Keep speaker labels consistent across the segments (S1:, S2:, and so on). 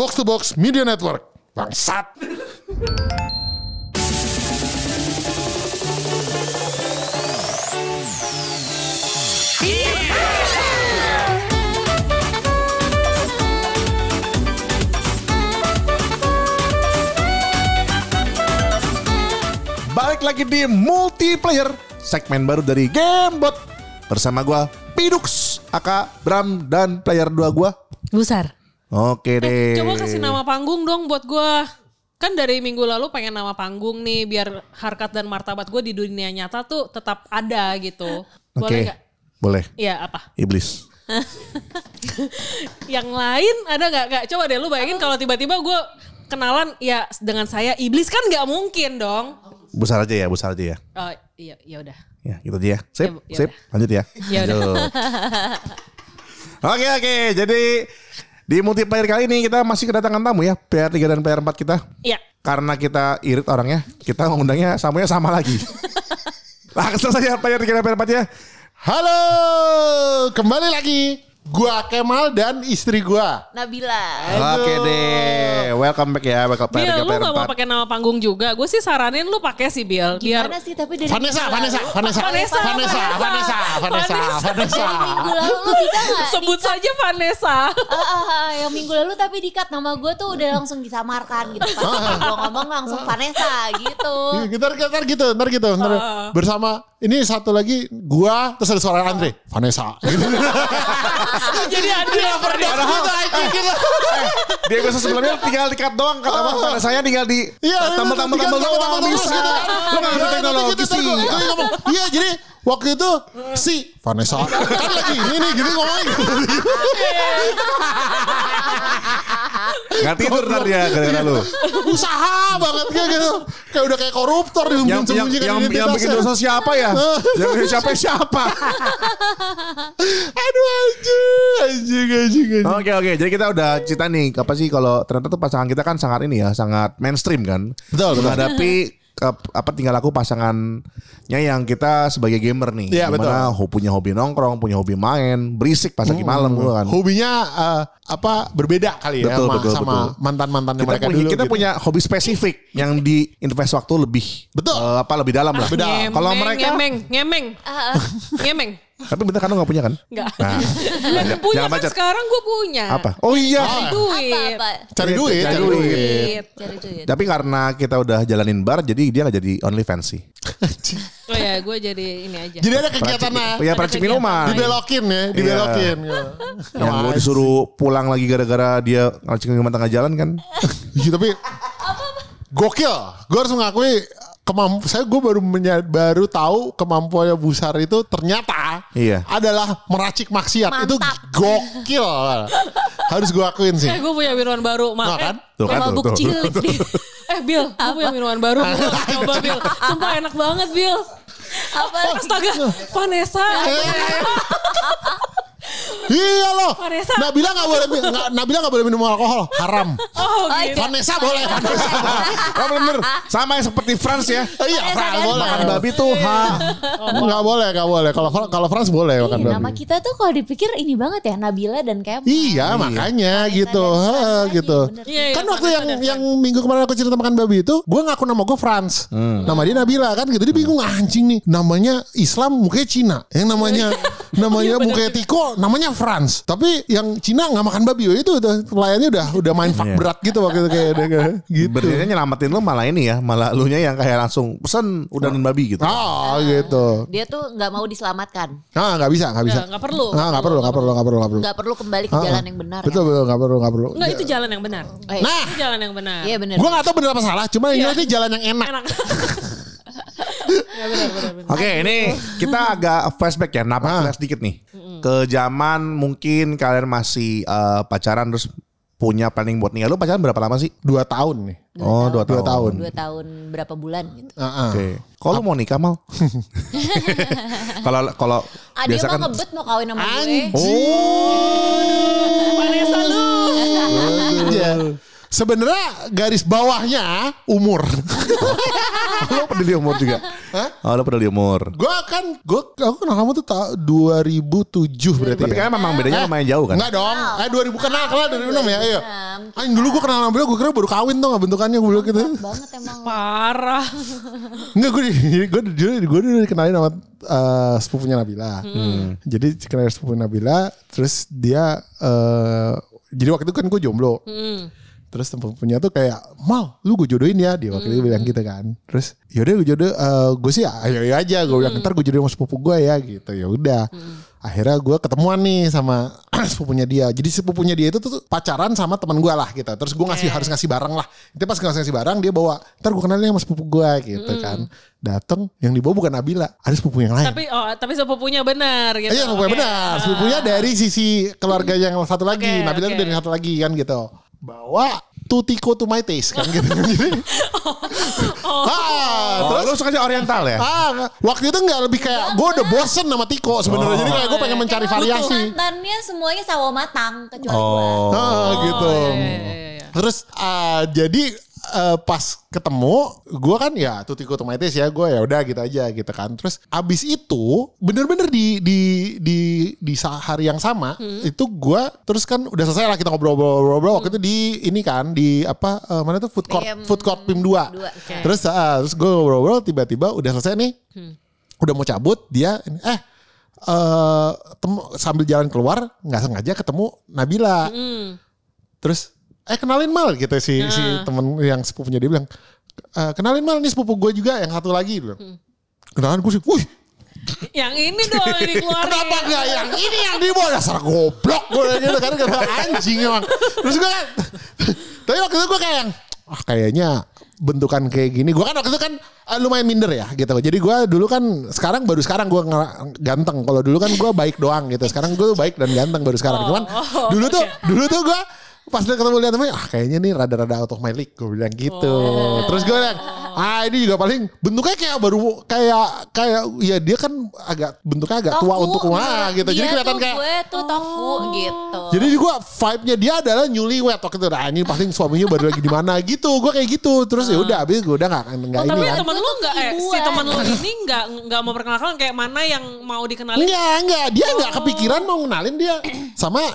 S1: Box to Box Media Network. Bangsat.
S2: Balik lagi di multiplayer segmen baru dari Gamebot bersama gua Pidux, Aka, Bram dan player 2 gua.
S3: Busar.
S2: Oke deh.
S4: Coba kasih nama panggung dong buat gue. Kan dari minggu lalu pengen nama panggung nih biar harkat dan martabat gue di dunia nyata tuh tetap ada gitu. Boleh
S2: Oke.
S4: nggak?
S2: Boleh.
S4: Iya apa?
S2: Iblis.
S4: Yang lain ada nggak? Nggak. Coba deh lu bayangin kalau tiba-tiba gue kenalan ya dengan saya iblis kan nggak mungkin dong.
S2: Besar aja ya, besar aja ya.
S4: Oh iya ya udah.
S2: Ya, gitu aja ya. Sip,
S4: Ya, ya
S2: sip. Lanjut ya.
S4: Ya udah.
S2: Oke, oke. Jadi di multiplayer kali ini kita masih kedatangan tamu ya. PR 3 dan PR 4 kita.
S4: Iya.
S2: Karena kita irit orangnya, kita mengundangnya samunya sama lagi. Langsung saja player 3 dan player 4 ya.
S1: Halo, kembali lagi. Gua Kemal dan istri gua.
S3: Nabila.
S2: Oke deh, welcome back ya, welcome 3
S4: Bill, lu gak mau
S2: 4.
S4: pakai nama panggung juga? Gue sih saranin lu pakai sih Bill. Biar
S3: Gimana sih tapi dari
S1: Vanessa, Vanessa,
S3: lalu-
S1: Vanessa,
S4: Vanessa,
S1: Vanessa, Vanessa,
S4: Vanessa,
S1: Vanessa,
S3: minggu lalu lu bisa gak?
S4: sebut saja Vanessa.
S3: Ah, ah, ah, yang minggu lalu tapi dikat nama gue tuh udah langsung disamarkan gitu. Pas gue ngomong langsung Vanessa gitu.
S1: Iya, Ntar, ntar gitu, ntar gitu, ntar bersama ini satu lagi gua terus ada suara Andre, Vanessa. Gitu.
S4: Jadi ada yang
S1: Padahal gitu.
S2: Di episode sebelumnya tinggal dikat doang kata Bang. Pada saya tinggal di
S1: Iya,
S2: tambah-tambah
S1: tinggal
S2: tambah doang bisa.
S1: gitu.
S2: Lu nggak ngerti
S1: Iya,
S2: teknologi
S1: gitu,
S2: sih.
S1: ngomong, Iya, jadi waktu itu si Vanessa kan lagi ini nih gini ngomongin.
S2: Nggak tidur ntar dia gara-gara lu.
S1: Usaha banget kayak gitu. Kayak udah kayak koruptor di
S2: Yang yang yang, yang bikin dosa siapa ya? yang bikin siapa siapa?
S1: Aduh anjing, anjing, anjing, anjing.
S2: Oke oke, jadi kita udah cerita nih apa sih kalau ternyata tuh pasangan kita kan sangat ini ya, sangat mainstream kan.
S1: Betul, betul.
S2: Menghadapi apa tinggal aku pasangannya yang kita sebagai gamer nih.
S1: Iya,
S2: Di mana ho- punya hobi nongkrong, punya hobi main, berisik pas lagi malam gitu kan.
S1: Hobinya eh, apa berbeda kali ya
S2: Betul,
S1: sama,
S2: betul,
S1: sama
S2: betul.
S1: mantan-mantannya
S2: kita
S1: mereka
S2: punya,
S1: dulu.
S2: kita
S1: gitu.
S2: punya hobi spesifik yang di invest waktu lebih
S1: Betul.
S2: eh, apa lebih dalam lah. Kalau mereka
S4: ngemeng, ngemeng,
S3: Ah, ah.
S4: ngemeng.
S2: Tapi bentar kan lu gak punya kan?
S4: Enggak.
S2: Nah,
S4: punya kan
S2: bacot.
S4: sekarang gue punya.
S2: Apa? Oh iya.
S4: Duit.
S3: Apa-apa.
S1: cari duit,
S2: Cari
S1: cari
S2: duit.
S1: duit.
S4: Duit.
S3: Cari duit.
S2: Tapi karena kita udah jalanin bar jadi dia gak jadi only sih.
S4: Oh ya, gue jadi ini aja.
S1: Jadi ada kegiatannya.
S2: Ya percik minuman.
S1: Dibelokin ya, dibelokin.
S2: Yang gue disuruh pulang lagi gara-gara dia ngeracik minuman tengah jalan kan.
S1: Iya, tapi gokil. Gue harus mengakui kemampu saya gue baru menya- baru tahu kemampuannya Busar itu ternyata
S2: Iya.
S1: adalah meracik maksiat itu
S3: Mantap.
S1: gokil harus gue akuin sih
S4: Eh gue punya minuman baru. Ma
S1: Nah,
S4: eh,
S1: kan?
S2: Tuh kan, tuh, tuh.
S3: cilik nih.
S4: eh Bill, gue punya minuman baru. Coba Bill. Sumpah enak banget Bill.
S3: Apa?
S4: Astaga, Vanessa.
S1: Iya loh
S4: Vanessa.
S1: Nabila nggak boleh nggak- Nabila nggak boleh minum alkohol haram
S4: Oh gitu.
S1: Vanessa boleh Vanessa boleh.
S2: Oh bener Sama yang seperti France ya.
S1: iya Fran boleh
S2: Makan babi tuh ha.
S1: nggak boleh nggak boleh kalau kalau France boleh makan
S3: Ih,
S1: babi
S3: nama kita tuh kalau dipikir ini banget ya Nabila dan Kemal.
S1: Iya, makanya gitu, gitu.
S4: Iya, iya,
S1: kan waktu yang yang minggu kemarin aku cerita makan babi itu, gue ngaku nama gue Franz, nama dia Nabila kan gitu. Dia bingung anjing nih, namanya Islam mukanya Cina, yang namanya namanya mukanya Tiko, namanya Franz. Tapi yang Cina nggak makan babi, oh, itu udah pelayannya udah udah main fuck
S2: Iya.
S1: berat gitu waktu itu kayak udah kayak gitu.
S2: Berarti nyelamatin lu malah ini ya. Malah lu nya yang kayak langsung pesen udanin babi gitu.
S1: Oh gitu.
S3: Dia tuh nggak mau diselamatkan.
S1: Ah nggak bisa, nggak bisa.
S4: Nggak, nggak perlu.
S1: Ah nggak perlu, nggak perlu, nggak perlu, nggak perlu.
S3: Nggak perlu kembali ke
S1: Ah,
S3: jalan yang benar
S1: Betul
S3: ya.
S1: betul nggak perlu, nggak perlu.
S4: Enggak, itu jalan yang benar.
S3: Eh,
S1: Nah,
S4: Itu jalan yang benar.
S3: Iya bener.
S1: gue nggak tahu bener apa salah, cuma jelas ini jalan yang enak.
S4: Enak. ya benar, benar, benar.
S2: Oke ini kita agak flashback ya. Napak
S1: Ah.
S2: flash dikit nih. Ke zaman mungkin kalian masih eh, pacaran terus punya planning buat nikah. Lu pacaran berapa lama sih?
S1: Dua tahun nih.
S2: Oh dua
S1: Dua
S2: tahun.
S1: tahun.
S3: Dua tahun berapa bulan gitu.
S1: Ah, ah.
S2: Oke. Kalau lu mau nikah mal? Kalau kalau biasa kan
S3: ngebet mau kawin sama gue.
S1: Anjing.
S2: Oh.
S4: Vanessa lu.
S1: Iya. sebenarnya garis bawahnya umur.
S2: lo peduli umur juga.
S1: Hah?
S2: Oh, lo peduli umur.
S1: gue kan gue aku kenal kamu tuh ta- 2007 berarti.
S2: Tapi
S1: ya?
S2: kan memang bedanya lumayan jauh kan?
S1: Enggak dong. Eh 2000 kenal kenal 2006 ya. Iya.
S3: 2006.
S1: Anjing dulu gue kenal sama beliau gue kira baru kawin tuh nggak bentukannya gue bilang gitu.
S3: banget emang.
S4: Parah.
S1: Enggak gue gue dulu gue dulu dikenalin sama eh, sepupunya Nabila. Jadi kenal sepupunya Nabila terus dia eh jadi waktu itu kan gue jomblo. Terus sepupunya tuh kayak mal lu gue jodohin ya dia waktu itu bilang gitu kan. Terus yaudah gue jodoh eh, gue sih ayo ayo aja gue bilang ntar gue jodohin sama sepupu gue ya gitu ya udah. Akhirnya gue ketemuan nih sama sepupunya dia. Jadi sepupunya dia itu tuh pacaran sama teman gue lah gitu. Terus gue ngasih harus ngasih barang lah. Itu pas ngasih ngasih barang dia bawa. Ntar gue kenalin sama sepupu gue gitu kan. Dateng yang dibawa bukan Nabila, ada sepupu yang lain.
S4: tapi oh, tapi sepupunya benar gitu.
S1: Iya, sepupunya
S4: Oke.
S1: benar. Sepupunya dari sisi keluarga yang satu lagi.
S4: Oke,
S1: Nabila tuh dari satu lagi kan gitu. Bawa Tutiko to my taste kan gitu. Jadi, ah,
S2: Oh,
S1: terus
S2: lo suka oriental ya?
S1: ah, waktu itu nggak lebih kayak gue udah bosen sama Tiko sebenarnya. Jadi kayak gue pengen mencari
S3: Emang
S1: variasi.
S3: Mantannya semuanya sawo matang kecuali
S2: Oh.
S3: gua.
S1: Ah, gitu.
S4: iya, iya, iya.
S1: Terus ah, jadi eh, pas ketemu, gue kan ya tuh tiko tomatis ya, gue ya udah gitu aja gitu kan. Terus abis itu bener-bener di di di di hari yang sama itu gue terus kan udah selesai lah kita ngobrol-ngobrol waktu itu di ini kan di apa eh, mana tuh food court
S3: PM
S1: food court PIM 2.
S3: dua.
S1: Terus ah, terus gue ngobrol-ngobrol tiba-tiba udah selesai nih. Udah mau cabut dia eh eh temu, sambil jalan keluar nggak sengaja ketemu Nabila. Terus eh kenalin mal gitu si si temen yang sepupunya dia bilang "Eh, kenalin mal nih sepupu gue juga yang satu lagi bilang. Kenalan gue sih, wih
S4: Yang ini dong yang dikeluarin.
S1: kenapa gak yang ini yang dibawa dasar goblok gue gitu kan karena anjing emang. Terus gue kan, tapi waktu itu gue kayak yang, ah kayaknya bentukan kayak gini. Gue kan waktu itu kan eh, lumayan minder ya gitu. Jadi gue dulu kan sekarang baru sekarang gue ganteng. Kalau dulu kan gue baik doang gitu. Sekarang gue baik dan ganteng baru sekarang. Cuman dulu tuh dulu tuh gue pas dia ketemu lihat temennya, ah kayaknya nih rada-rada out of my league gue bilang gitu. Terus gue bilang, ah ini juga paling bentuknya kayak baru kayak kayak ya dia kan agak bentuknya agak tua
S3: Tofu,
S1: untuk
S3: menurut
S1: gitu. Jadi
S3: dia
S1: kelihatan kayak
S3: gue tuh tofu gitu.
S1: jadi juga vibe-nya dia adalah newlywed waktu itu. Nah ini pasti suaminya baru lagi di mana gitu. Gue kayak gitu. Terus ya udah habis gue udah nggak nggak
S4: Oh,
S1: ini
S4: tapi
S1: kan.
S4: temen lu
S3: tuh
S4: nggak eh, si temen lu ini nggak nggak mau perkenalkan kayak mana yang mau dikenalin?
S1: Enggak, enggak. Dia enggak kepikiran mau kenalin dia sama uh,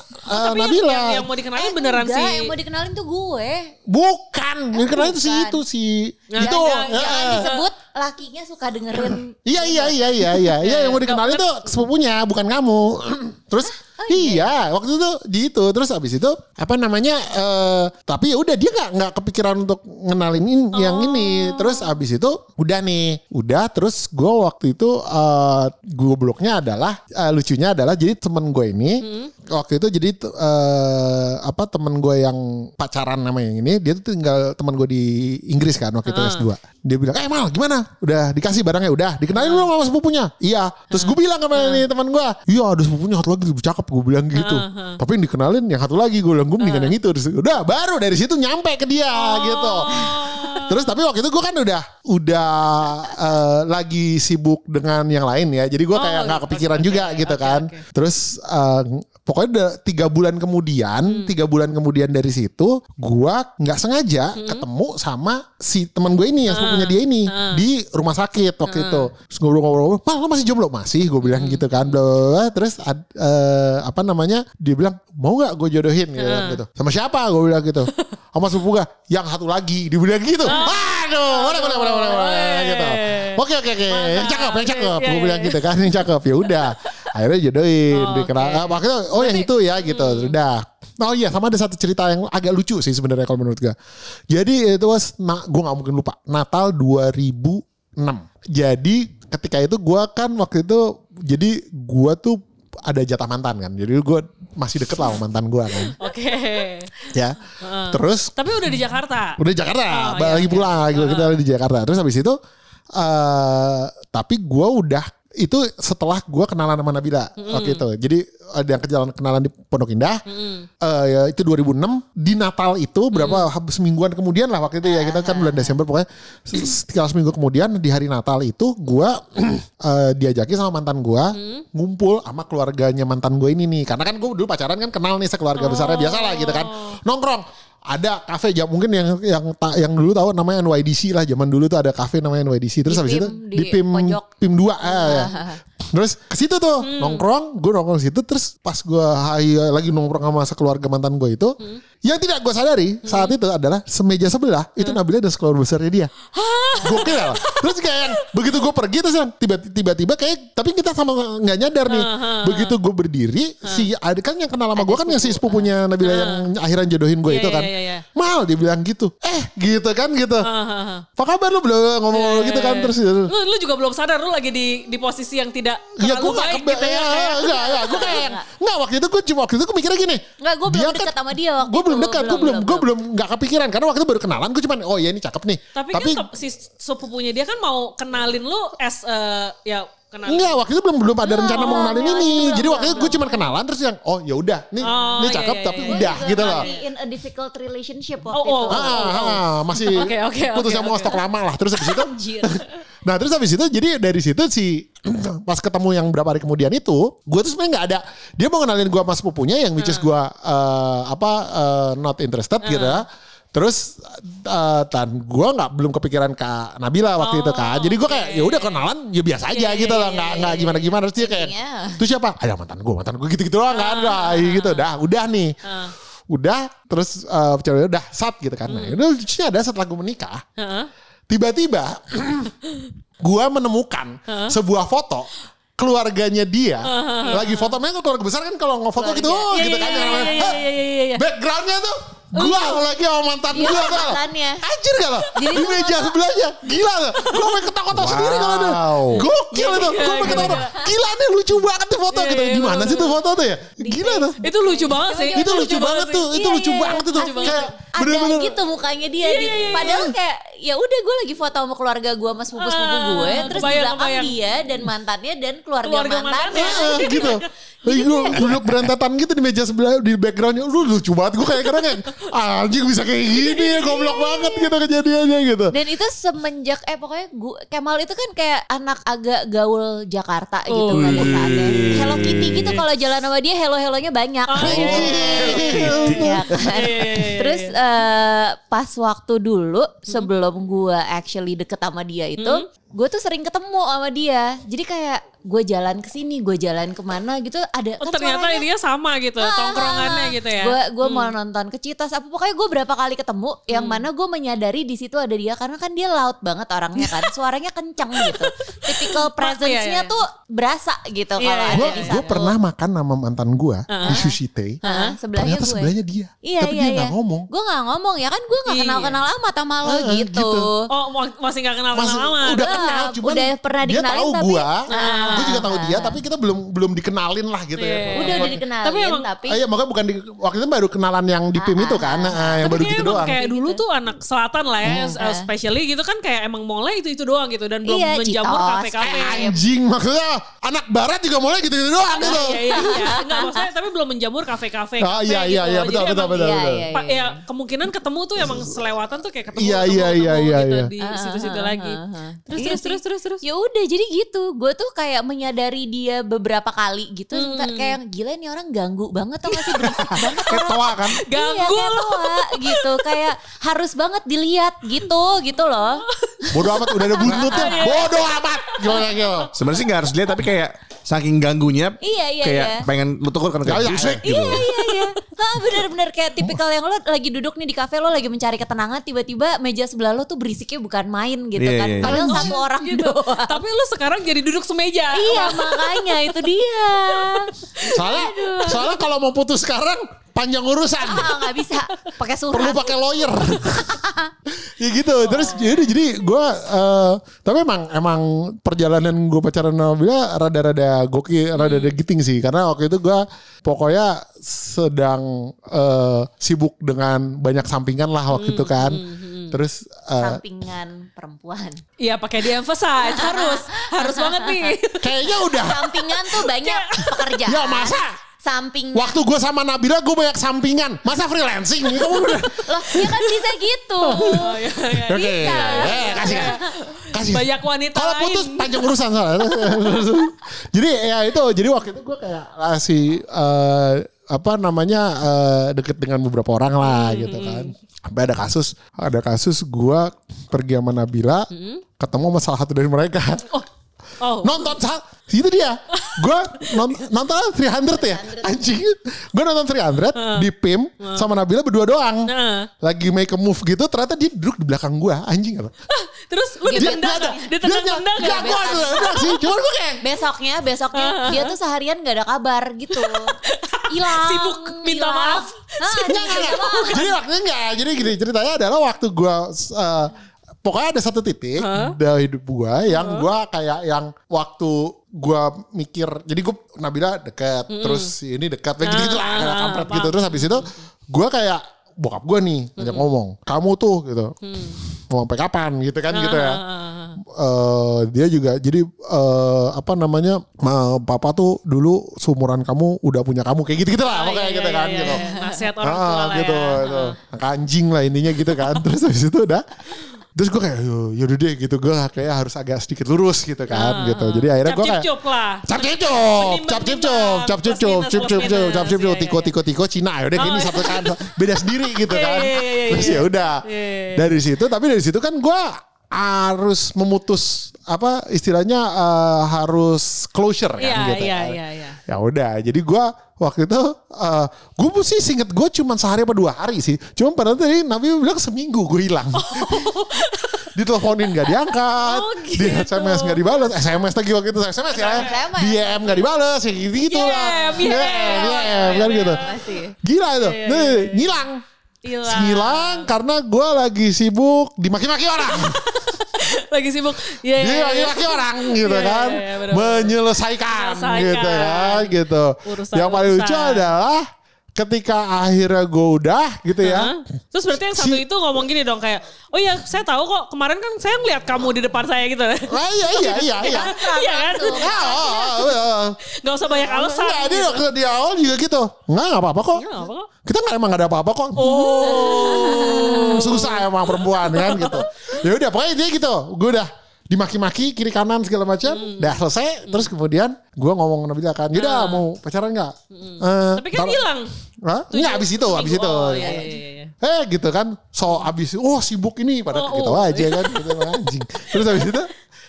S4: Tapi yang,
S1: Nabila.
S4: yang, yang mau dikenalin beneran
S3: Enggak,
S4: sih.
S3: yang mau dikenalin tuh gue.
S1: Bukan. Yang kenalin tuh si itu si
S4: Nah,
S1: itu.
S4: jangan-
S1: eh,
S3: Jangan disebut lakinya suka dengerin.
S1: Iya iya iya iya iya. Iya yang mau dikenalin tuh sepupunya bukan kamu. Terus iya waktu itu di itu terus abis itu apa namanya eh tapi ya udah dia nggak nggak kepikiran untuk ngenalin in- yang ini terus abis itu udah nih udah terus gue waktu itu eh gobloknya adalah eh, lucunya adalah jadi temen gue ini waktu itu jadi eh apa temen gue yang pacaran nama yang ini dia tuh tinggal temen gue di Inggris kan waktu itu S2 dia bilang eh mal gimana? Udah dikasih barangnya? Udah dikenalin belum sama sepupunya? Iya. Terus gue bilang sama ini teman gue iya ada sepupunya satu lagi lebih cakep gue bilang gitu. Tapi yang dikenalin yang satu lagi gue bilang gue mendingan yang itu. Terus, udah baru dari situ nyampe ke dia gitu terus tapi waktu itu gue kan udah udah eh, lagi sibuk dengan yang lain ya jadi gue kayak
S4: Oh,
S1: nggak kepikiran
S4: oke,
S1: juga gitu
S4: oke,
S1: kan
S4: oke.
S1: terus eh, pokoknya udah tiga bulan kemudian
S4: Hmm.
S1: tiga bulan kemudian dari situ gue nggak sengaja
S4: Hmm.
S1: ketemu sama si teman gue ini yang sepupunya dia ini
S4: Ah.
S1: di rumah sakit waktu itu terus ngobrol-ngobrol mal lo masih jomblo masih gue bilang
S4: Hmm.
S1: gitu kan bla bla, bla. terus ad- eh, apa namanya dia bilang mau nggak gue jodohin gitu,
S4: Ah.
S1: gitu sama siapa gue bilang gitu sama sepupu gue yang satu lagi dia bilang gitu aduh boleh boleh boleh boleh, gitu. Oke oke oke. Yang cakep yang cakep. gue bilang gitu kan yang cakep. Ya udah akhirnya jodohin
S4: Oh,
S1: dikenal.
S4: Oke.
S1: ah, makanya oh yang itu ya gitu. udah Oh iya sama ada satu cerita yang agak lucu sih sebenarnya kalau menurut gue. Jadi itu was nah, gue nggak mungkin lupa. Natal 2006. Jadi ketika itu gue kan waktu itu jadi gue tuh ada jatah mantan kan. Jadi gue masih deket lah sama mantan gue kan.
S4: Oke.
S1: Ya. Terus
S4: Tapi udah di Jakarta.
S1: udah di Jakarta
S4: Oh,
S1: balik
S4: iya,
S1: lagi
S4: oke.
S1: pulang lagi kita di Jakarta terus habis itu eh tapi gue udah itu setelah gue kenalan sama Nabila. Waktu itu. Jadi ada yang kejalan kenalan di Pondok Indah. Eh, ya, itu 2006 di Natal itu berapa habis semingguan kemudian lah waktu itu ya. Kita kan bulan Desember pokoknya se- sekitar seminggu kemudian di hari Natal itu gue eh, diajaki sama mantan gue ngumpul sama keluarganya mantan gue ini nih. Karena kan gue dulu pacaran kan kenal nih sekeluarga besarnya. Biasa lah gitu kan. Nongkrong ada kafe jam mungkin yang yang ta- yang dulu tahu namanya NYDC lah. Zaman dulu tuh ada kafe namanya NYDC terus
S3: Di
S1: habis
S3: PIM,
S1: itu
S3: di
S1: di PIM
S3: pojok.
S1: PIM 2 ah, ya. terus ke situ tuh nongkrong gue nongkrong situ. Terus pas gue lagi nongkrong sama sekeluarga mantan gue itu yang tidak gue sadari saat itu adalah semeja sebelah itu Nabila dan sekeluarga besarnya dia. Gokil. Lah. terus kayak yang begitu gue pergi terus tiba- tiba-tiba kayak tapi kita sama nggak nyadar nih. Begitu gue berdiri si ada kan yang kenal sama gue kan yang si sepupunya Nabila yang akhirnya jodohin gue
S4: Iya,
S1: itu
S4: iya,
S1: kan.
S4: iya, iya.
S1: mal dia bilang gitu. Eh gitu kan gitu. Apa kabar lu belum ngomong gitu kan terus
S4: Lu, lu juga belum sadar lu lagi di di posisi yang tidak
S1: Ya gue
S4: terlalu baik
S1: kebe-
S4: gitu ya.
S1: enggak, enggak, gue kayak enggak waktu itu gue cuma waktu itu gue mikirnya gini.
S3: Enggak, gue belum dekat sama dia waktu
S1: Gue belum
S3: itu.
S1: dekat, gue
S3: Belum,
S1: belum,
S3: belum,
S1: gue belum nggak kepikiran karena waktu itu baru kenalan, gue cuman oh ya ini cakep nih.
S4: Tapi, kan ke- si sepupunya dia kan mau kenalin lu as eh, ya kenalin.
S1: Enggak, waktu itu belum belum ada rencana mau kenalin
S3: belum,
S1: ini.
S3: belum,
S1: Jadi
S3: belum,
S1: waktu itu gue cuman kenalan terus yang oh ya udah, nih
S4: Oh, iya,
S1: cakep
S4: iya,
S1: tapi
S4: iya.
S1: udah gitu loh.
S3: masih in a difficult relationship waktu
S4: Oh, oh,
S3: itu.
S1: Ah, ah, ah, masih
S4: Oke, oke,
S1: putus
S4: oke,
S1: yang mau
S4: oke.
S1: stok lama lah. Terus habis itu. Nah terus habis itu jadi dari situ si pas ketemu yang berapa hari kemudian itu, gue tuh sebenarnya nggak ada. Dia mau kenalin gue sama sepupunya yang which is gue eh, apa eh, not interested gitu ya. Terus eh, dan gue nggak belum kepikiran ke Nabila waktu itu kan. Jadi gue kayak ya udah kenalan ya biasa aja
S4: Iya,
S1: gitu
S4: iya,
S1: lah
S4: iya,
S1: nggak nggak gimana gimana terus dia kayak
S3: Jadinya.
S1: itu siapa? Ada mantan gue mantan gue gitu gitu doang kan. Nah, gitu dah udah nih. Udah terus eh ceweknya udah sat gitu kan. Nah, itu lucunya ada setelah gue menikah tiba-tiba gua menemukan sebuah foto keluarganya dia lagi foto memang keluarga besar kan kalau ngefoto gitu oh,
S4: Iya,
S1: gitu
S4: iya,
S1: kan
S4: iya, iya, iya, iya, iya, iya.
S1: backgroundnya tuh gua lagi sama mantan
S3: Iya,
S1: gua kan
S3: mantannya.
S1: anjir gak lo di
S3: tuh
S1: meja sebelahnya. Gila lo gua pengen ketawa-tawa sendiri kalau ada
S2: Wow.
S1: gokil itu. Gua pengen ketawa-tawa gila nih lucu banget tuh foto
S4: Iya,
S1: gitu.
S4: iya,
S1: di mana
S4: iya,
S1: sih tuh foto tuh ya? Gila tuh
S4: Itu. lucu banget sih.
S1: itu lucu banget tuh. Itu
S3: Iya,
S1: lucu
S3: iya,
S1: banget itu.
S3: Asli.
S1: kayak
S3: ada
S1: bener-bener
S3: gitu mukanya dia
S4: Iya,
S3: di-
S4: iya, iya,
S3: padahal kayak ya udah gue lagi foto sama keluarga gue sama sepupu sepupu
S4: Ah,
S3: gue terus di
S4: kebayang,
S3: belakang
S4: kebayang.
S3: dia dan mantannya dan keluarga,
S4: Keluarga
S3: mantannya
S4: mantannya.
S1: Eh, gitu. Lagi gue duduk berantakan gitu di meja sebelah di backgroundnya lu lucu banget gue kayak kadang kayak anjing bisa kayak gini ya goblok banget gitu kejadiannya gitu.
S3: dan itu semenjak eh pokoknya gua, Kemal itu kan kayak anak agak gaul Jakarta gitu
S4: Oh,
S3: pada
S1: iya.
S3: saatnya Hello Kitty gitu kalau jalan sama dia hello hellonya banyak
S4: Oh, iya, iya,
S3: Ya kan?
S4: Iya, iya,
S3: eh, pas waktu dulu sebelum gua actually deket sama dia itu, gue tuh sering ketemu sama dia. Jadi kayak gue jalan ke sini, gue jalan ke mana gitu ada
S4: Oh,
S3: kan
S4: ternyata
S3: suaranya-
S4: dia sama gitu, tongkrongannya gitu ya.
S3: Gue gue mau nonton ke Citas apa pokoknya gue berapa kali ketemu yang
S4: Hmm.
S3: mana gue menyadari di situ ada dia karena kan dia loud banget orangnya kan suaranya kencang gitu. Typical presence-nya
S4: iya.
S3: tuh berasa gitu
S4: Iya,
S3: kalau
S4: iya,
S3: ada
S1: Gue
S3: di
S1: gue
S3: satu.
S1: pernah makan sama mantan gue di Sushi Tei.
S3: Heeh, sebelahnya
S1: Ternyata
S3: gue.
S1: sebelahnya dia.
S3: Iya
S1: Tapi
S3: iya
S1: dia
S3: iya.
S1: nggak ngomong.
S3: Gue gak ngomong ya kan gue gak
S4: Iya.
S3: kenal-kenal amat sama lo
S1: Ah,
S3: gitu.
S1: gitu.
S4: Oh, ma- masih gak kenal
S1: Masih
S4: kenal
S1: udah
S3: Ah,
S1: kenal cuman
S3: udah pernah
S1: dia
S3: dikenalin
S1: tahu
S3: tapi-
S1: gua,
S3: Ah.
S1: gue juga tahu dia tapi kita belum belum dikenalin lah gitu
S4: Iya.
S1: ya.
S3: Udah udah dikenalin
S4: Tapi emang-
S3: tapi
S1: Ah, iya makanya bukan di waktu itu baru kenalan yang di PIM itu kan, nah, yang
S4: Tapi
S1: baru gitu doang.
S4: Kayak dulu
S3: Gitu.
S4: tuh anak selatan lah ya, uh, especially gitu kan kayak emang mallnya itu itu doang gitu dan belum
S3: Iya,
S4: menjamur kafe-kafe.
S1: Anjing maksudnya anak barat juga mulai gitu-gitu doang gitu.
S4: Iya iya iya, enggak maksudnya tapi belum menjamur kafe-kafe.
S1: Ah, iya, iya, iya, betul, betul, betul,
S3: Iya, iya,
S4: ya kemungkinan ketemu tuh emang selewatan tuh kayak ketemu
S1: Iya, iya,
S4: ketemu
S1: iya, iya,
S4: gitu
S1: iya.
S4: di situ-situ lagi. Terus
S3: Iya
S4: terus
S3: sih.
S4: terus terus terus.
S3: ya udah jadi gitu gue tuh kayak menyadari dia beberapa kali gitu
S4: Hmm.
S3: Kayak gila nih orang ganggu banget tau gak sih berisik banget
S2: Kayak toa kan.
S3: Iya
S4: Ganggu
S3: kayak
S4: loh.
S3: toa gitu Kayak harus banget dilihat gitu Gitu loh
S1: Bodoh amat udah ada buntutnya.
S3: Iya.
S1: Bodoh amat. Gimana gitu.
S2: Sebenarnya sih nggak harus dilihat tapi kayak saking ganggunya.
S3: Iya, iya,
S2: Kayak
S3: iya.
S2: pengen lu tegur karena
S1: Ya,
S2: kayak
S1: ya,
S2: berisik
S1: ya.
S2: gitu.
S3: Iya iya iya Hah, Bener-bener kayak tipikal yang lo lagi duduk nih di kafe Lo lagi mencari ketenangan Tiba-tiba meja sebelah lo tuh berisiknya bukan main gitu
S2: Iya,
S3: kan
S2: iya, iya.
S3: Padahal satu orang
S4: Gitu.
S3: doang
S4: Tapi lu sekarang jadi duduk semeja.
S3: Iya makanya itu dia
S1: Soalnya soalnya kalau mau putus sekarang panjang urusan.
S3: Nggak bisa. Pakai surat.
S1: Perlu pakai lawyer. ya gitu. Terus jadi jadi gue eh, tapi emang emang perjalanan gue pacaran sama Bila rada-rada gokil, rada-rada giting sih. Karena waktu itu gue pokoknya sedang eh, sibuk dengan banyak sampingan lah waktu itu kan. Terus eh,
S3: Sampingan perempuan.
S4: Iya pakai di emphasize. Harus. Harus banget nih.
S1: kayaknya udah.
S3: Sampingan tuh banyak pekerjaan.
S1: Ya masa
S3: Samping
S1: Waktu gue sama Nabila gue banyak sampingan. Masa freelancing?
S3: Loh ya kan bisa gitu
S4: Oh, iya, iya.
S1: Oke,
S3: Bisa.
S1: eh, kasih kasih.
S4: Banyak wanita
S1: Kalau
S4: lain.
S1: putus panjang urusan soalnya. jadi ya itu, jadi waktu itu gue kayak kasih eh, apa namanya eh, deket dengan beberapa orang lah gitu kan. Sampai ada kasus, ada kasus gua pergi sama Nabila, ketemu sama salah satu dari mereka.
S4: Oh,
S1: Nonton sa- itu dia. Gua non- nonton 300 ya. Anjing. Gua nonton 300 di PIM sama Nabila berdua doang.
S4: Heeh.
S1: Lagi make a move gitu, ternyata dia duduk di belakang gua. Anjing apa?
S4: terus lu
S3: Dia-
S4: ditendang, ditendang-tendang
S1: Dia- ada sih. Cuman gua kayak
S3: Besoknya, besoknya dia tuh seharian gak ada kabar gitu. Hilang.
S4: Sibuk minta maaf.
S3: Nah,
S1: Enggak, enggak, enggak. Jadi waktunya enggak. Jadi gini ceritanya adalah waktu gua eh, pokoknya ada satu titik dalam hidup gua yang gua kayak yang waktu gua mikir jadi gua Nabila dekat terus si ini dekat kayak gitu gitu lah
S4: Ah,
S1: kayak
S4: ah,
S1: kampret gitu. terus habis itu gua kayak bokap gua nih ngajak ngomong kamu tuh gitu. Mau sampai kapan gitu kan gitu ya.
S4: Ah,
S1: eh dia juga jadi eh apa namanya ma- papa tuh dulu seumuran kamu udah punya kamu kayak gitu gitu lah
S4: Ah,
S1: pokoknya
S4: iya,
S1: gitu
S4: iya,
S1: kan
S4: iya,
S1: gitu.
S4: iya. Nasihat orang
S1: Ah,
S4: tua lah
S1: gitu,
S4: ya.
S1: gitu. Angka anjing lah intinya gitu kan. Terus habis itu udah terus gue kayak "Yo, yaudah deh gitu gue kayak harus agak sedikit lurus gitu kan gitu jadi akhirnya
S4: Cap
S1: gue kayak. Cap cip
S4: Menimbang-
S1: cap cip cup, cap cip cup,
S4: plus
S1: cip cup, cap cip cup,
S4: Iya,
S1: tiko
S4: iya,
S1: tiko tiko Cina ya udah gini
S4: Oh,
S1: satu kan beda sendiri gitu
S4: Iya,
S1: kan.
S4: iya, iya,
S1: Terus
S4: iya.
S1: ya udah
S4: Iya, iya.
S1: dari situ tapi dari situ kan gue harus memutus apa istilahnya eh, harus closure kan
S4: Iya,
S1: gitu.
S4: iya,
S1: kan.
S4: iya, iya.
S1: Ya udah, jadi gue waktu itu eh gue sih singkat gue cuma sehari apa dua hari sih. Cuma pada tadi Nabi bilang seminggu gue hilang. Diteleponin gak diangkat,
S4: Oh,
S1: di
S4: gitu.
S1: SMS gak dibalas, SMS lagi waktu itu SMS ya,
S3: SMS.
S1: di EM gak dibalas, ya gitu gitu lah,
S4: YM. YM,
S1: kan gitu. Gila itu, Nih,
S4: iya, iya.
S1: ngilang,
S4: Hilang.
S1: ngilang karena gue lagi sibuk dimaki-maki orang,
S4: Lagi sibuk. Iya, iya, iya.
S1: dimaki-maki orang gitu
S4: Iya, iya,
S1: kan,
S4: iya, bener-bener.
S1: menyelesaikan,
S4: Menyelesaikan.
S1: gitu kan, gitu.
S4: Urusan-
S1: Yang paling lucu adalah ketika akhirnya gue udah gitu ya.
S4: Hah? Terus berarti yang satu itu ngomong gini dong kayak, oh iya saya tahu kok kemarin kan saya ngeliat kamu di depan saya gitu.
S1: Ah, iya iya iya iya.
S4: Iya kan?
S1: Ah, ah, ah, ah.
S4: Gak usah banyak alasan.
S1: Enggak, dia
S4: gitu.
S1: di awal juga gitu. Enggak, enggak apa-apa kok.
S4: Ya, nggak apa kok.
S1: Kita nggak emang gak ada apa-apa kok. Oh. Susah emang perempuan kan gitu. Ya udah pokoknya dia gitu. Gue udah dimaki-maki kiri kanan segala macam. Udah selesai. Terus kemudian gue ngomong Nabila kan. Yaudah mau pacaran nggak? Eh,
S4: Tapi kan hilang.
S1: Hah? Enggak abis itu, abis itu.
S4: Oh, iya, iya, iya, iya.
S1: Eh gitu kan. So abis oh sibuk ini pada
S4: Oh,
S1: gitu
S4: oh.
S1: aja kan gitu anjing. Terus abis itu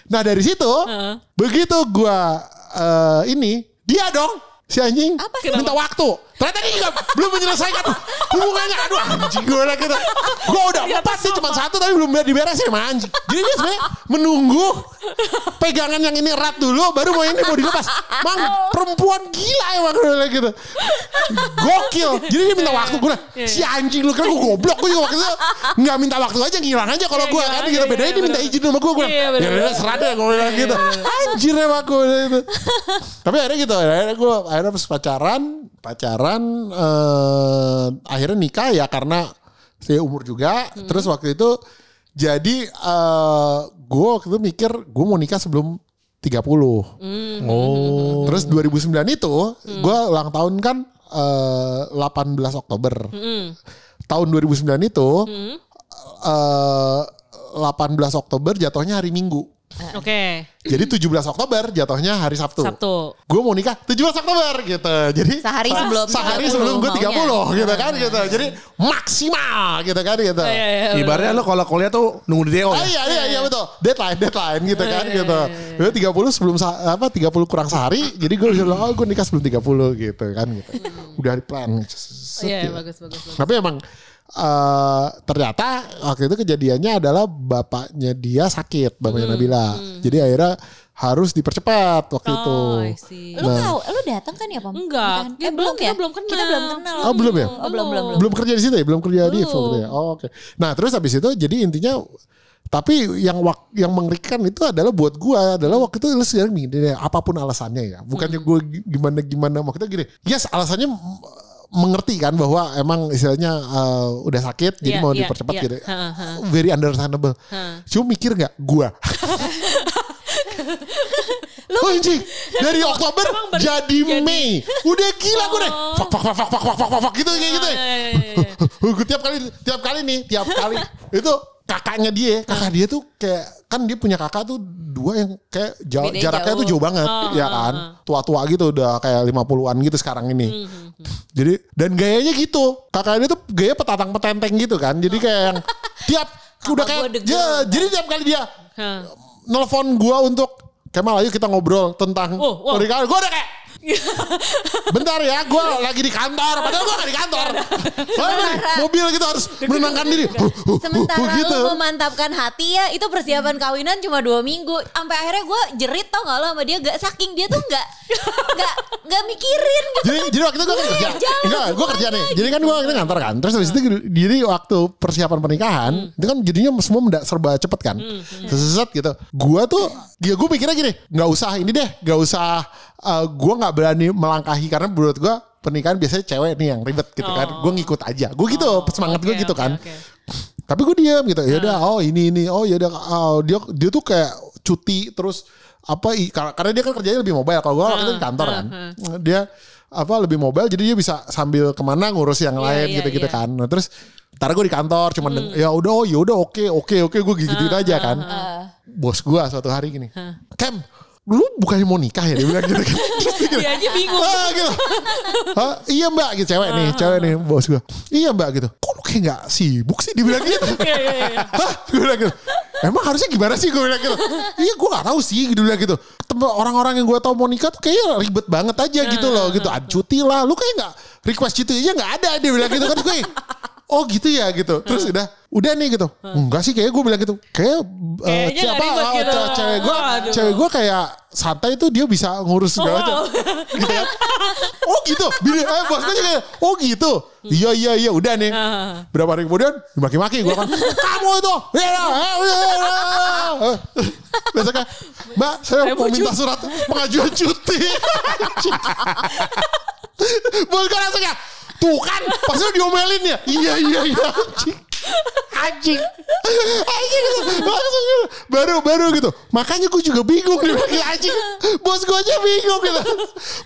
S1: nah dari situ
S4: Heeh.
S1: begitu gua eh, ini dia dong si anjing
S3: Apa sih?
S1: minta waktu. Ternyata dia juga belum menyelesaikan hubungannya. Aduh anjing gue udah gitu. Gue udah empat sih cuma satu tapi belum diberesin sama anjing. Jadi dia sebenarnya menunggu pegangan yang ini erat dulu baru mau ini mau dilepas. Mang perempuan gila emang gue bilang gitu. Gokil. Jadi dia minta waktu gue.
S4: Iya,
S1: Si anjing lu kan gue goblok gue juga waktu itu nggak minta waktu aja ngilang aja kalau
S4: Iya,
S1: gue kan gitu.
S4: iya,
S1: Bedanya dia minta izin sama gue gue.
S4: Iya,
S1: Ya udah serah deh gue bilang gitu. Anjir emang gue gitu. Tapi akhirnya gitu. Akhirnya gue akhirnya pas pacaran pacaran eh, akhirnya nikah ya karena saya umur juga. Terus waktu itu jadi eh gue waktu itu mikir gue mau nikah sebelum 30.
S2: Oh.
S1: Terus 2009 itu gue ulang tahun kan eh, 18 Oktober. Tahun 2009 itu eh 18 Oktober jatuhnya hari Minggu.
S4: Oke.
S1: Jadi 17 Oktober jatuhnya hari Sabtu.
S4: Sabtu.
S1: Gue mau nikah 17 Oktober gitu. Jadi
S3: Sehari sebelum
S1: sehari
S3: 30
S1: sebelum gue 30
S3: maunya.
S1: gitu kan gitu. Jadi maksimal gitu kan gitu.
S4: Iya, iya, iya.
S2: Ibaratnya lo kalau kuliah tuh nunggu di DO
S1: Oh
S2: ya.
S1: iya iya iya betul. Deadline deadline gitu kan
S4: Iya,
S1: gitu. Gue 30 sebelum apa 30 kurang sehari. Jadi gue bilang oh gue nikah sebelum 30 gitu kan gitu. Udah di plan.
S4: Iya,
S1: gitu.
S4: bagus, bagus, bagus.
S1: Tapi emang eh ternyata waktu itu kejadiannya adalah bapaknya dia sakit, bapaknya
S4: Hmm,
S1: Nabila. Jadi akhirnya harus dipercepat waktu
S4: Oh,
S1: itu.
S4: See.
S3: Lu tahu, lu datang kan ya, Pam?
S4: Enggak,
S3: Bukan?
S4: dia
S3: Eh, belum ya?
S4: kita belum kenal.
S3: Kita belum kenal.
S1: Oh, belum ya?
S3: Oh, belum, belum, belum.
S1: Belum kerja di situ ya? Belum kerja di
S4: Belum.
S1: Info gitu ya? Oh, oke. Nah, terus habis itu jadi intinya tapi yang wak, yang mengerikan itu adalah buat gua adalah waktu itu lu sekarang gini deh, apa pun alasannya ya. Bukannya
S4: Hmm.
S1: gua gimana gimana waktu itu gini. Yes, alasannya mengerti kan bahwa emang istilahnya eh, udah sakit jadi
S4: Iya,
S1: mau
S4: iya,
S1: dipercepat
S4: iya.
S1: gitu.
S4: Ha, ha.
S1: Very understandable.
S4: Ha.
S1: Cuma mikir nggak gua? Oh, anjing. dari Oktober
S4: ber-
S1: jadi,
S4: jadi-
S1: Mei. Udah gila gue deh.
S4: Oh.
S1: Fak fak fak fak fak fak fak fak gitu kayak gitu.
S4: Oh, iya, iya, iya, iya.
S1: Gue tiap kali tiap kali nih, tiap kali itu kakaknya dia, kakak dia tuh kayak kan dia punya kakak tuh dua yang kayak jauh, jaraknya
S3: jauh.
S1: tuh jauh banget, ya kan. Tua-tua gitu udah kayak 50-an gitu sekarang ini. Jadi dan gayanya gitu. Kakaknya tuh gaya petatang petenteng gitu kan. Jadi kayak yang tiap udah kayak ya, jadi tiap kali dia
S4: Hah.
S1: nelpon gua untuk Kemal ayo kita ngobrol tentang
S4: Oh, wow.
S1: pernikahan. Gua udah kayak Bentar ya, gue lagi di kantor. Padahal gue gak di kantor. Soalnya mobil gitu harus menenangkan diri. Huh, huh, huh,
S3: Sementara
S1: huh, gitu.
S3: lu memantapkan hati ya itu persiapan kawinan cuma dua minggu. Sampai akhirnya gue jerit tau gak lo sama dia gak saking dia tuh gak gak gak mikirin gitu.
S1: Jadi, jadi waktu itu gue kerja.
S3: jalan
S1: Enggak, gue kerja nih. Jadi kan gue waktu itu ngantor kan. Terus habis itu jadi waktu persiapan pernikahan.
S3: Hmm.
S1: Itu kan jadinya semua mendak serba cepet kan. Seset gitu. Gue tuh, ya gue mikirnya gini. Gak usah ini deh. Gak usah. Gue gak berani melangkahi. Karena menurut gue pernikahan biasanya cewek nih yang ribet gitu kan. Gue ngikut aja. Gue gitu. semangat gue
S4: Oh. oke,
S1: gitu
S4: oke,
S1: kan.
S4: oke.
S1: Tapi gue diam gitu. Ya udah, oh ini ini, oh ya udah, oh, dia dia tuh kayak cuti terus apa? Karena dia kan kerjanya lebih mobile. Kalau gue waktu itu di kantor kan, dia apa lebih mobile. Jadi dia bisa sambil ke mana ngurus yang
S4: Iya,
S1: lain gitu-gitu
S4: iya.
S1: kan. Nah terus Ntar gue di kantor cuman deng- ya udah oh ya udah oke oke oke gue gitu aja kan. Bos gue suatu hari gini, Kem, lu bukannya mau nikah ya? Dia bilang gitu kan. Terus dia
S4: Dia aja bingung.
S1: Ah, gitu. Hah, iya mbak gitu. Cewek nih cewek nih bos gue iya mbak gitu. Kok lu kayak gak sibuk sih? Dibilang gitu.
S4: Iya, iya, iya.
S1: Hah? Gue bilang gitu. Emang harusnya gimana sih? Gue bilang gitu. Iya gue gak tahu sih gitu bilang gitu. Tem- orang-orang yang gue tahu mau nikah tuh kayaknya ribet banget aja gitu loh gitu. Ada cuti lah. Lu kayak gak request cuti aja gak ada dia bilang gitu. Kan gue Oh gitu ya gitu Terus udah Udah nih gitu Enggak sih kayak gue bilang gitu Kayak
S4: nggak
S1: siapa eh,
S4: gitu.
S1: ce- Cewek gue
S4: Waduh.
S1: Cewek gue kayak Santai tuh dia bisa ngurus segala macam gitu kan. Oh gitu. Bini, eh, bos gue juga, oh gitu. Iya iya iya udah nih.
S4: Ah.
S1: Berapa hari kemudian dimaki-maki gue kan. Kamu itu. Ya, ya, ya, ya. Besoknya, Mbak, saya mau minta surat pengajuan cuti. Bos gue langsung ya. Tuh kan, pas lu diomelin ya. Iya iya iya. Anjing. Anjing. Anjing. Gitu. baru baru gitu. Makanya gue juga bingung nih lagi anjing. Bos gue aja bingung gitu.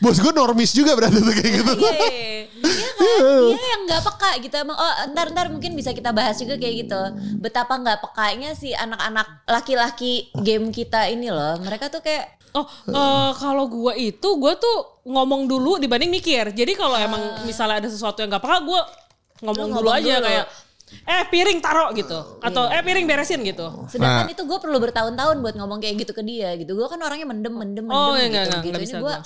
S1: Bos gue normis juga berarti tuh kayak gitu.
S3: Iya, iya kan? Dia yang nggak peka gitu emang. Oh, ntar ntar mungkin bisa kita bahas juga kayak gitu. Betapa nggak pekanya si anak-anak laki-laki game kita ini loh. Mereka tuh kayak
S4: Oh, eh, kalau gua itu gua tuh ngomong dulu dibanding mikir. Jadi kalau emang misalnya ada sesuatu yang gak peka, gua ngomong
S3: Lu
S4: dulu
S3: ngomong
S4: aja
S3: dulu.
S4: kayak eh piring taruh gitu atau eh piring beresin gitu.
S3: Sedangkan
S2: Nah.
S3: itu gue perlu bertahun-tahun buat ngomong kayak gitu ke dia gitu. Gue kan orangnya mendem, mendem, mendem
S4: Oh, iya,
S3: gitu.
S4: enggak, enggak,
S3: gitu.
S4: enggak
S3: Ini
S4: bisa
S3: gue,
S4: gua.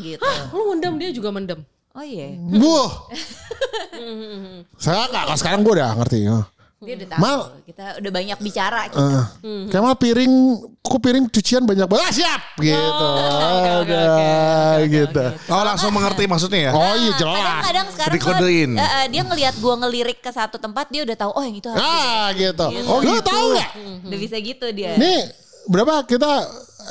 S3: gitu.
S4: Lu mendem dia juga mendem.
S3: Oh iya,
S1: Buh. Saya nggak, sekarang gue udah ngerti. ya.
S3: Dia udah tahu.
S1: Mal-
S3: Kita udah banyak bicara. Gitu.
S1: Eh,
S4: Mhm.
S1: Kemal piring, kok piring cucian banyak banget. Ah, siap gitu.
S4: oke,
S1: Ada
S4: oke,
S1: gitu.
S2: Oh langsung mengerti maksudnya ya?
S1: Oh iya jelas.
S3: Kadang-kadang sekarang kalau
S2: Dikodein.
S3: eh, eh, dia ngelihat gue ngelirik ke satu tempat, dia udah tahu. Oh yang itu harus.
S1: Ah gitu. Oh Lu
S3: gitu.
S1: tahu nggak?
S3: Udah bisa gitu dia.
S1: Nih berapa kita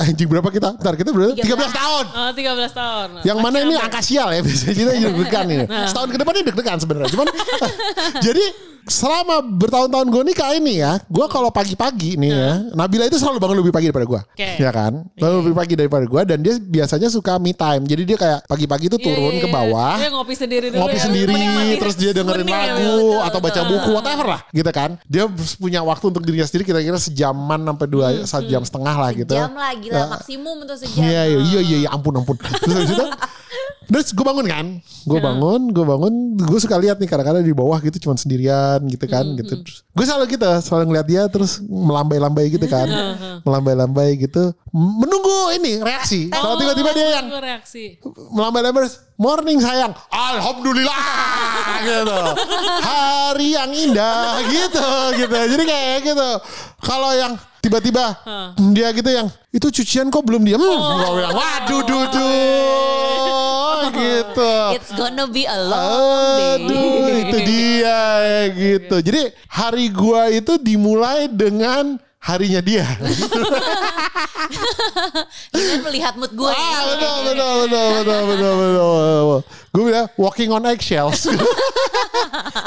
S1: anjing berapa kita? Ntar kita berapa? 13 tahun.
S4: Ah, 13 tahun.
S1: Yang mana ini angka sial ya biasanya kita deg-degan ini. Setahun ke depan ini deg-degan sebenarnya. Cuman jadi selama bertahun-tahun gue nikah ini ya, gue kalau pagi-pagi nih ya, Nabila itu selalu bangun lebih pagi daripada gue,
S4: Oke.
S1: ya kan? Selalu lebih pagi daripada gue dan dia biasanya suka me time. Jadi dia kayak pagi-pagi itu
S4: Iya,
S1: turun
S4: iya,
S1: ke
S4: iya.
S1: bawah,
S4: Dia ngopi sendiri dulu
S1: ngopi
S4: ya.
S1: sendiri,
S4: Menikmati
S1: terus dia dengerin
S4: ya,
S1: lagu
S4: betul,
S1: atau baca
S4: betul.
S1: buku, whatever lah, gitu kan? Dia punya waktu untuk dirinya sendiri kira-kira sejaman sampai dua satu jam setengah lah gitu.
S3: Jam lah gila
S1: Ya.
S3: maksimum untuk sejam.
S1: Iya iya iya iya iya, ampun ampun. Terus itu Terus gue bangun kan, gue bangun, gue bangun, gue suka lihat nih kadang-kadang di bawah gitu cuman sendirian gitu kan, gitu. Terus gue selalu gitu, selalu ngeliat dia terus melambai-lambai gitu kan, melambai-lambai gitu, menunggu ini reaksi. Kalau tiba-tiba dia yang
S4: reaksi.
S1: melambai-lambai, morning sayang, alhamdulillah. Gitu, hari yang indah. Gitu, gitu. Jadi kayak gitu. Kalau yang tiba-tiba dia gitu yang itu cucian kok belum gue bilang waduh duduh gitu.
S3: It's gonna be a long day.
S1: Aduh, itu dia ya gitu. Jadi hari gua itu dimulai dengan harinya dia.
S3: Dia melihat mood gue.
S1: Ah, betul, betul, betul, betul, betul, betul. Gue bilang walking on eggshells.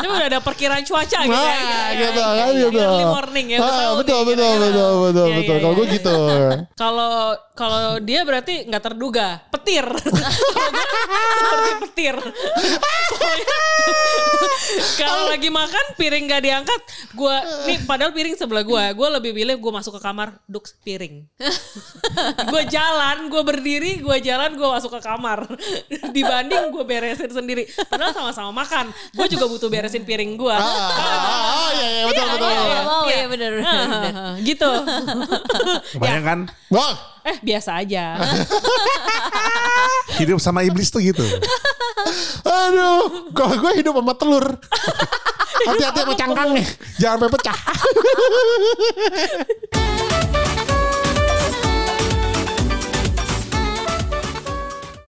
S4: itu udah ada perkiraan cuaca gitu.
S1: Nah,
S4: gitu
S1: kan gitu.
S4: Early morning ya.
S1: Ah, betul, betul, betul, betul, betul. Kalau gue gitu.
S4: Kalau kalau dia berarti nggak terduga, petir. Seperti petir. Kalau lagi makan piring nggak diangkat, gue nih padahal piring sebelah gue, gue lebih mobilnya gue masuk ke kamar duk piring gue jalan gue berdiri gue jalan gue masuk ke kamar dibanding gue beresin sendiri padahal sama-sama makan gue juga butuh beresin piring gue
S1: ah, ah, ah, iya iya betul betul
S4: iya,
S3: iya,
S4: iya, betul
S2: betul iya,
S1: iya,
S4: eh biasa aja.
S2: hidup sama iblis tuh gitu.
S1: Aduh, kalau gue hidup sama telur. Hati-hati sama cangkangnya. Jangan sampai pecah.